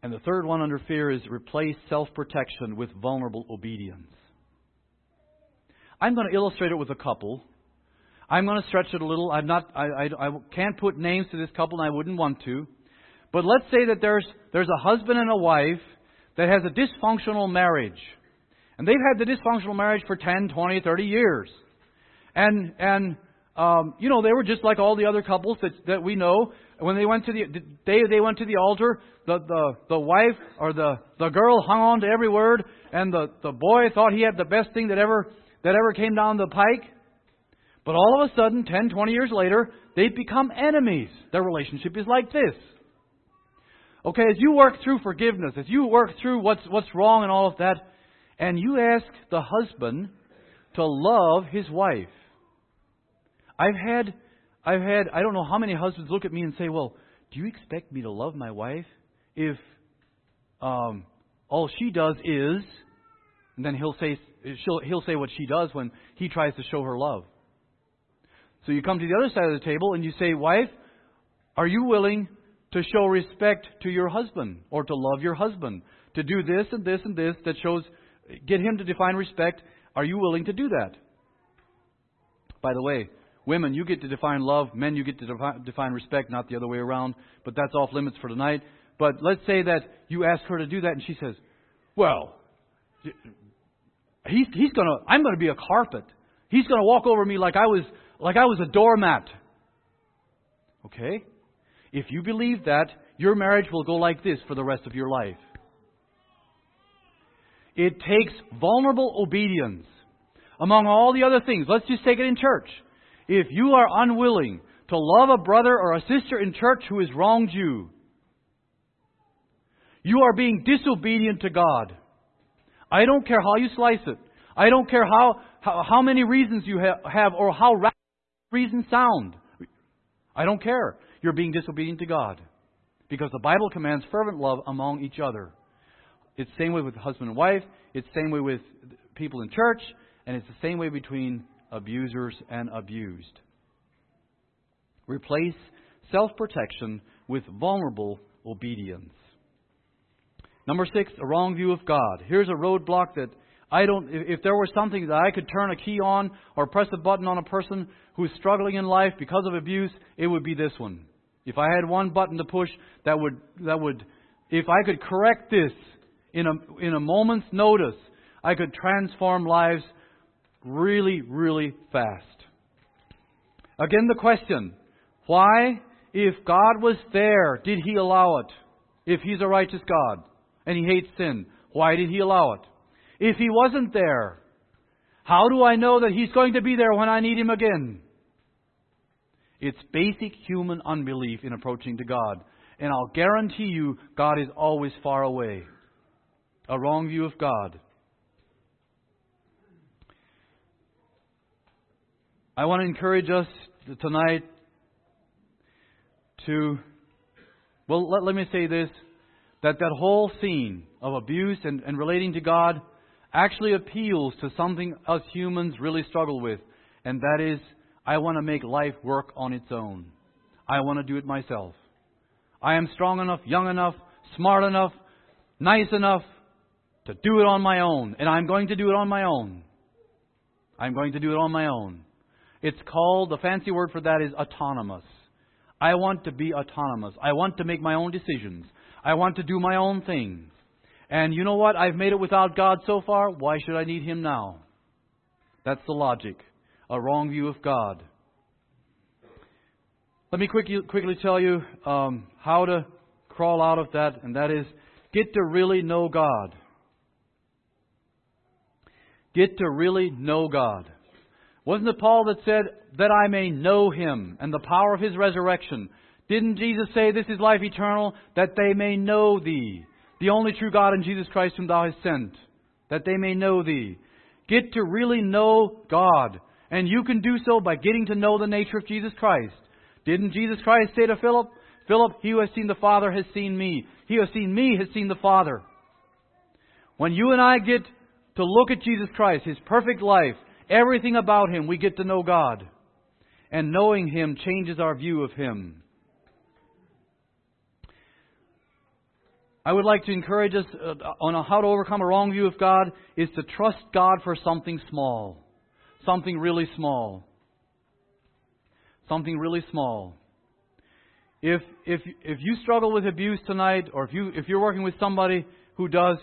S1: And the third one under fear is replace self protection with vulnerable obedience. I'm going to illustrate it with a couple. I'm going to stretch it a little. I'm not, I, I, I can't put names to this couple, and I wouldn't want to. But let's say that there's, there's a husband and a wife that has a dysfunctional marriage. And they've had the dysfunctional marriage for 10, 20, 30 years. And, and um, you know, they were just like all the other couples that, that we know. When they went to the day they went to the altar, the, the, the wife or the, the girl hung on to every word, and the, the boy thought he had the best thing that ever, that ever came down the pike. But all of a sudden, 10, 20 years later, they've become enemies. Their relationship is like this. Okay, as you work through forgiveness, as you work through what's, what's wrong and all of that, and you ask the husband to love his wife. I've had, I've had, I don't know how many husbands look at me and say, well, do you expect me to love my wife if um, all she does is, and then he'll say, she'll, he'll say what she does when he tries to show her love. So you come to the other side of the table and you say, wife, are you willing to show respect to your husband or to love your husband? To do this and this and this that shows get him to define respect. Are you willing to do that? By the way, women, you get to define love. Men, you get to defi- define respect, not the other way around. But that's off limits for tonight. But let's say that you ask her to do that, and she says, "Well, he's he's gonna. I'm gonna be a carpet. He's gonna walk over me like I was like I was a doormat." Okay, if you believe that, your marriage will go like this for the rest of your life. It takes vulnerable obedience. Among all the other things, let's just take it in church. If you are unwilling to love a brother or a sister in church who has wronged you, you are being disobedient to God. I don't care how you slice it. I don't care how, how, how many reasons you ha- have or how reasons sound. I don't care. You're being disobedient to God. Because the Bible commands fervent love among each other. It's the same way with husband and wife. It's the same way with people in church. And it's the same way between abusers and abused. Replace self protection with vulnerable obedience. Number six, a wrong view of God. Here's a roadblock that I don't, if there was something that I could turn a key on or press a button on a person who's struggling in life because of abuse, it would be this one. If I had one button to push that would, that would, if I could correct this in a, in a moment's notice, I could transform lives really, really fast. Again, the question why, if God was there, did He allow it? If He's a righteous God and He hates sin, why did He allow it? If He wasn't there, how do I know that He's going to be there when I need Him again? It's basic human unbelief in approaching to God. And I'll guarantee you, God is always far away. A wrong view of God. I want to encourage us tonight to, well, let, let me say this that that whole scene of abuse and, and relating to God actually appeals to something us humans really struggle with, and that is I want to make life work on its own. I want to do it myself. I am strong enough, young enough, smart enough, nice enough to do it on my own, and I'm going to do it on my own. I'm going to do it on my own. It's called, the fancy word for that is autonomous. I want to be autonomous. I want to make my own decisions. I want to do my own things. And you know what? I've made it without God so far. Why should I need Him now? That's the logic. A wrong view of God. Let me quickly, quickly tell you um, how to crawl out of that, and that is get to really know God. Get to really know God. Wasn't it Paul that said, that I may know him and the power of his resurrection? Didn't Jesus say, This is life eternal, that they may know thee, the only true God and Jesus Christ whom thou hast sent, that they may know thee? Get to really know God. And you can do so by getting to know the nature of Jesus Christ. Didn't Jesus Christ say to Philip, Philip, he who has seen the Father has seen me. He who has seen me has seen the Father. When you and I get to look at Jesus Christ, His perfect life, everything about Him, we get to know God. And knowing Him changes our view of Him. I would like to encourage us uh, on how to overcome a wrong view of God is to trust God for something small. Something really small. Something really small. If, if, if you struggle with abuse tonight, or if, you, if you're working with somebody who does,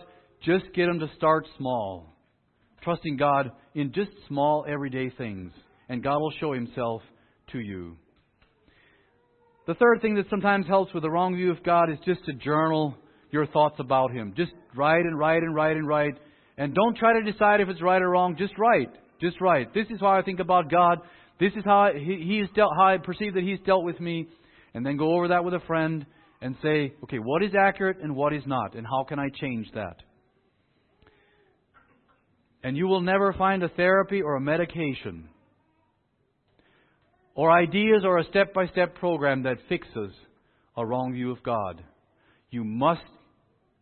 S1: just get them to start small trusting God in just small, everyday things, and God will show Himself to you. The third thing that sometimes helps with the wrong view of God is just to journal your thoughts about Him. Just write and write and write and write. And don't try to decide if it's right or wrong. Just write. Just write. This is how I think about God. This is how he, He's dealt, how I perceive that He's dealt with me. And then go over that with a friend and say, okay, what is accurate and what is not, and how can I change that? And you will never find a therapy or a medication or ideas or a step by step program that fixes a wrong view of God. You must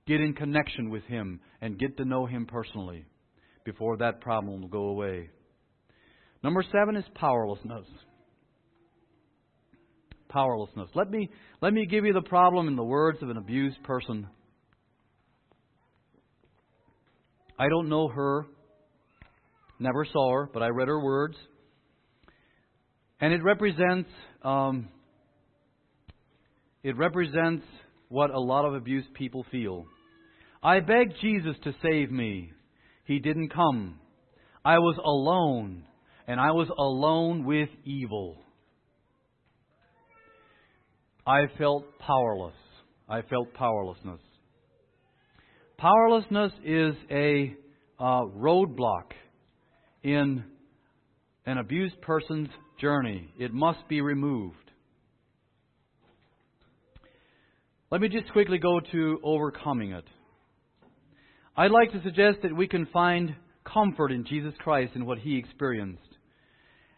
S1: get in connection with Him and get to know Him personally before that problem will go away. Number seven is powerlessness. Powerlessness. Let me, let me give you the problem in the words of an abused person. I don't know her. Never saw her, but I read her words. And it represents um, it represents what a lot of abused people feel. I begged Jesus to save me. He didn't come. I was alone, and I was alone with evil. I felt powerless. I felt powerlessness. Powerlessness is a uh, roadblock in an abused person's journey. It must be removed. Let me just quickly go to overcoming it. I'd like to suggest that we can find comfort in Jesus Christ and what he experienced.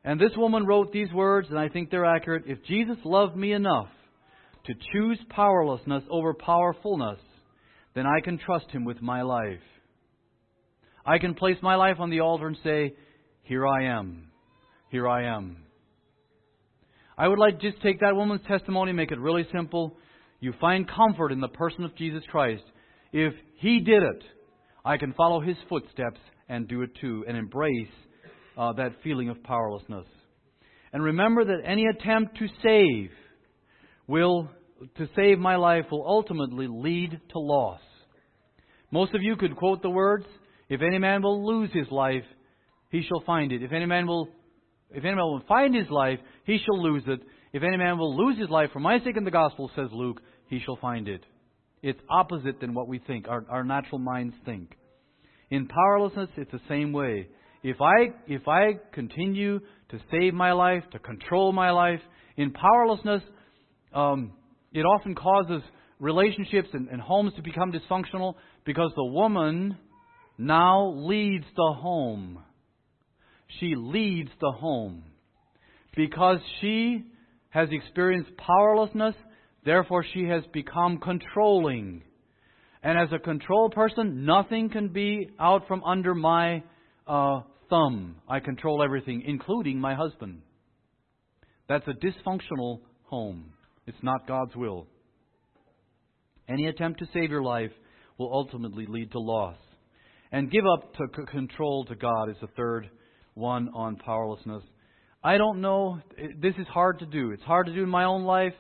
S1: And this woman wrote these words, and I think they're accurate. If Jesus loved me enough to choose powerlessness over powerfulness, then I can trust him with my life. I can place my life on the altar and say, Here I am. Here I am. I would like to just take that woman's testimony, make it really simple. You find comfort in the person of Jesus Christ. If He did it, I can follow His footsteps and do it too, and embrace uh, that feeling of powerlessness. And remember that any attempt to save will to save my life will ultimately lead to loss. Most of you could quote the words, if any man will lose his life, he shall find it. If any man will if any man will find his life, he shall lose it. If any man will lose his life for my sake in the gospel, says Luke, he shall find it. It's opposite than what we think, our, our natural minds think. In powerlessness, it's the same way. If I, if I continue to save my life, to control my life, in powerlessness, um, it often causes relationships and, and homes to become dysfunctional because the woman now leads the home. She leads the home. Because she has experienced powerlessness, therefore she has become controlling. And as a control person, nothing can be out from under my uh, thumb. I control everything, including my husband. That's a dysfunctional home. It's not God's will. Any attempt to save your life will ultimately lead to loss. And give up to c- control to God is the third one on powerlessness. I don't know. This is hard to do. It's hard to do in my own life.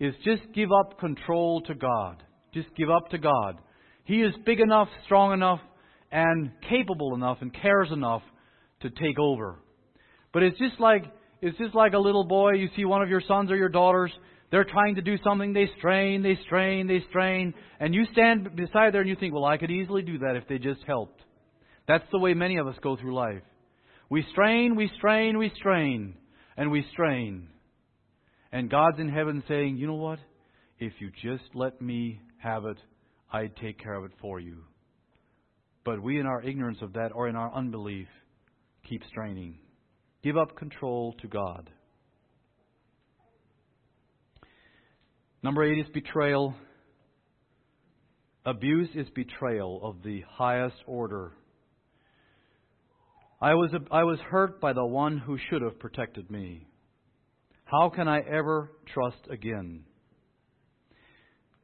S1: Is just give up control to God. Just give up to God. He is big enough, strong enough, and capable enough, and cares enough to take over. But it's just like it's just like a little boy. You see one of your sons or your daughters. They're trying to do something. They strain, they strain, they strain, and you stand beside there and you think, "Well, I could easily do that if they just helped." That's the way many of us go through life. We strain, we strain, we strain, and we strain. And God's in heaven saying, You know what? If you just let me have it, I'd take care of it for you. But we, in our ignorance of that or in our unbelief, keep straining. Give up control to God. Number eight is betrayal. Abuse is betrayal of the highest order. I was, I was hurt by the one who should have protected me. How can I ever trust again?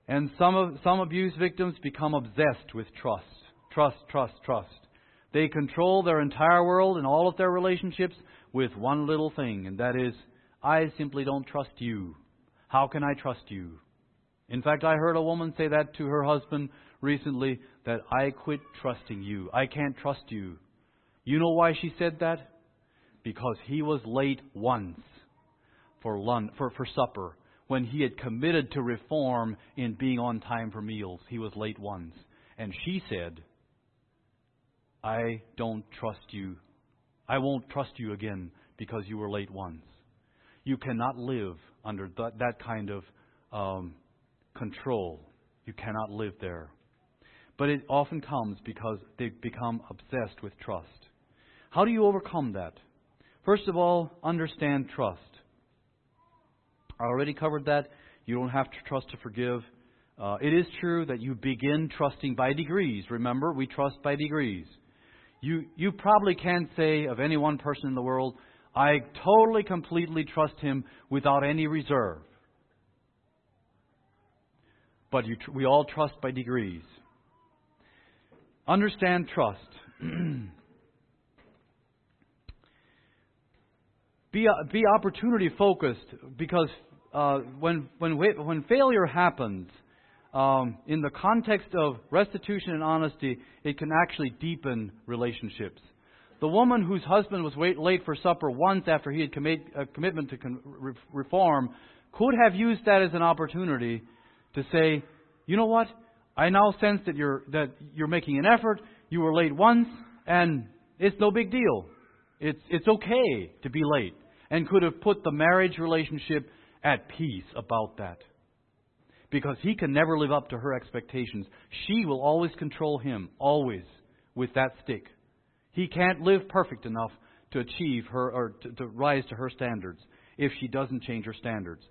S1: And some, of, some abuse victims become obsessed with trust. Trust, trust, trust. They control their entire world and all of their relationships with one little thing, and that is, I simply don't trust you. How can I trust you? In fact, I heard a woman say that to her husband recently that I quit trusting you. I can't trust you. You know why she said that? Because he was late once for lunch, for, for supper. When he had committed to reform in being on time for meals, he was late once. And she said, I don't trust you. I won't trust you again because you were late once. You cannot live under that, that kind of um, control. You cannot live there. But it often comes because they become obsessed with trust. How do you overcome that? First of all, understand trust. I already covered that. You don't have to trust to forgive. Uh, it is true that you begin trusting by degrees. Remember, we trust by degrees. You, you probably can't say of any one person in the world, I totally, completely trust him without any reserve. But you, we all trust by degrees. Understand trust. be, be opportunity focused because uh, when, when, when failure happens, um, in the context of restitution and honesty, it can actually deepen relationships. The woman whose husband was wait, late for supper once after he had commit, a commitment to con, re, reform could have used that as an opportunity to say, you know what? I now sense that you're, that you're making an effort. You were late once, and it's no big deal. It's, it's okay to be late and could have put the marriage relationship at peace about that. Because he can never live up to her expectations. She will always control him, always, with that stick. He can't live perfect enough to achieve her or to, to rise to her standards if she doesn't change her standards.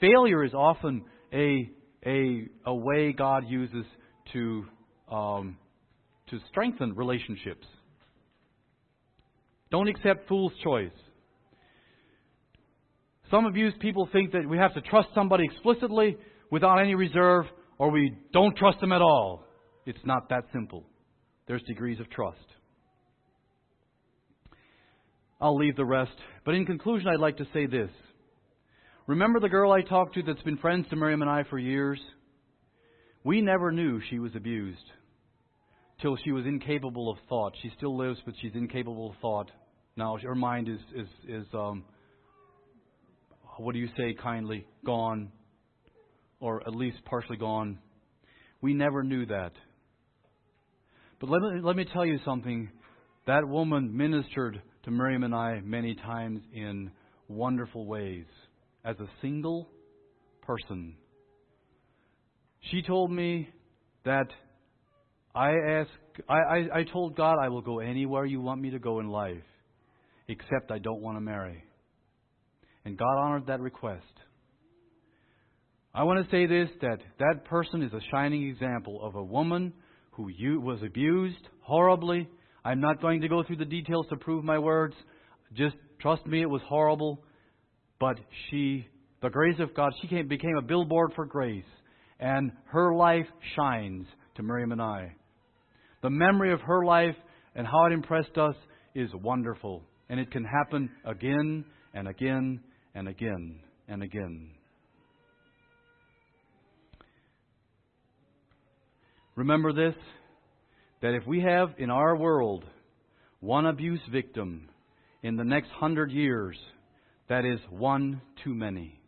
S1: Failure is often a a a way God uses to um, to strengthen relationships. Don't accept fool's choice. Some abused people think that we have to trust somebody explicitly without any reserve, or we don't trust them at all. It's not that simple. There's degrees of trust. I'll leave the rest. But in conclusion, I'd like to say this. Remember the girl I talked to that's been friends to Miriam and I for years? We never knew she was abused till she was incapable of thought. She still lives, but she's incapable of thought. Now her mind is is is um, what do you say kindly gone, or at least partially gone. We never knew that. But let me let me tell you something. That woman ministered to Miriam and I many times in wonderful ways as a single person. She told me that I ask I, I, I told God I will go anywhere you want me to go in life, except I don't want to marry. And God honored that request. I want to say this that that person is a shining example of a woman who was abused horribly. I'm not going to go through the details to prove my words. Just trust me, it was horrible. But she, the grace of God, she came, became a billboard for grace. And her life shines to Miriam and I. The memory of her life and how it impressed us is wonderful. And it can happen again and again and again and again. Remember this that if we have in our world one abuse victim in the next hundred years, that is one too many.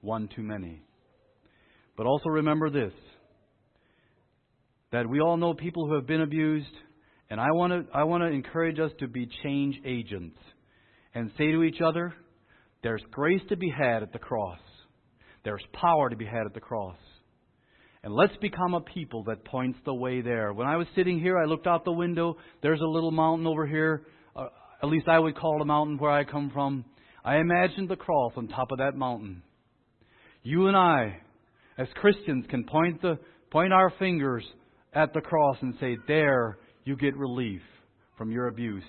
S1: One too many. But also remember this that we all know people who have been abused, and I want to I want to encourage us to be change agents and say to each other, there's grace to be had at the cross. There's power to be had at the cross. And let's become a people that points the way there. When I was sitting here, I looked out the window. There's a little mountain over here. Uh, at least I would call it a mountain where I come from. I imagined the cross on top of that mountain. You and I, as Christians, can point the point our fingers at the cross and say, There you get relief from your abuse.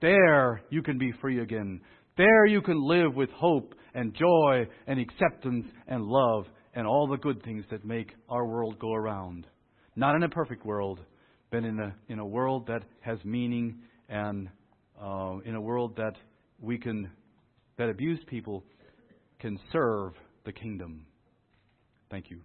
S1: There you can be free again. There you can live with hope and joy and acceptance and love and all the good things that make our world go around. Not in a perfect world, but in a, in a world that has meaning and uh, in a world that we can, that abused people can serve the kingdom. Thank you.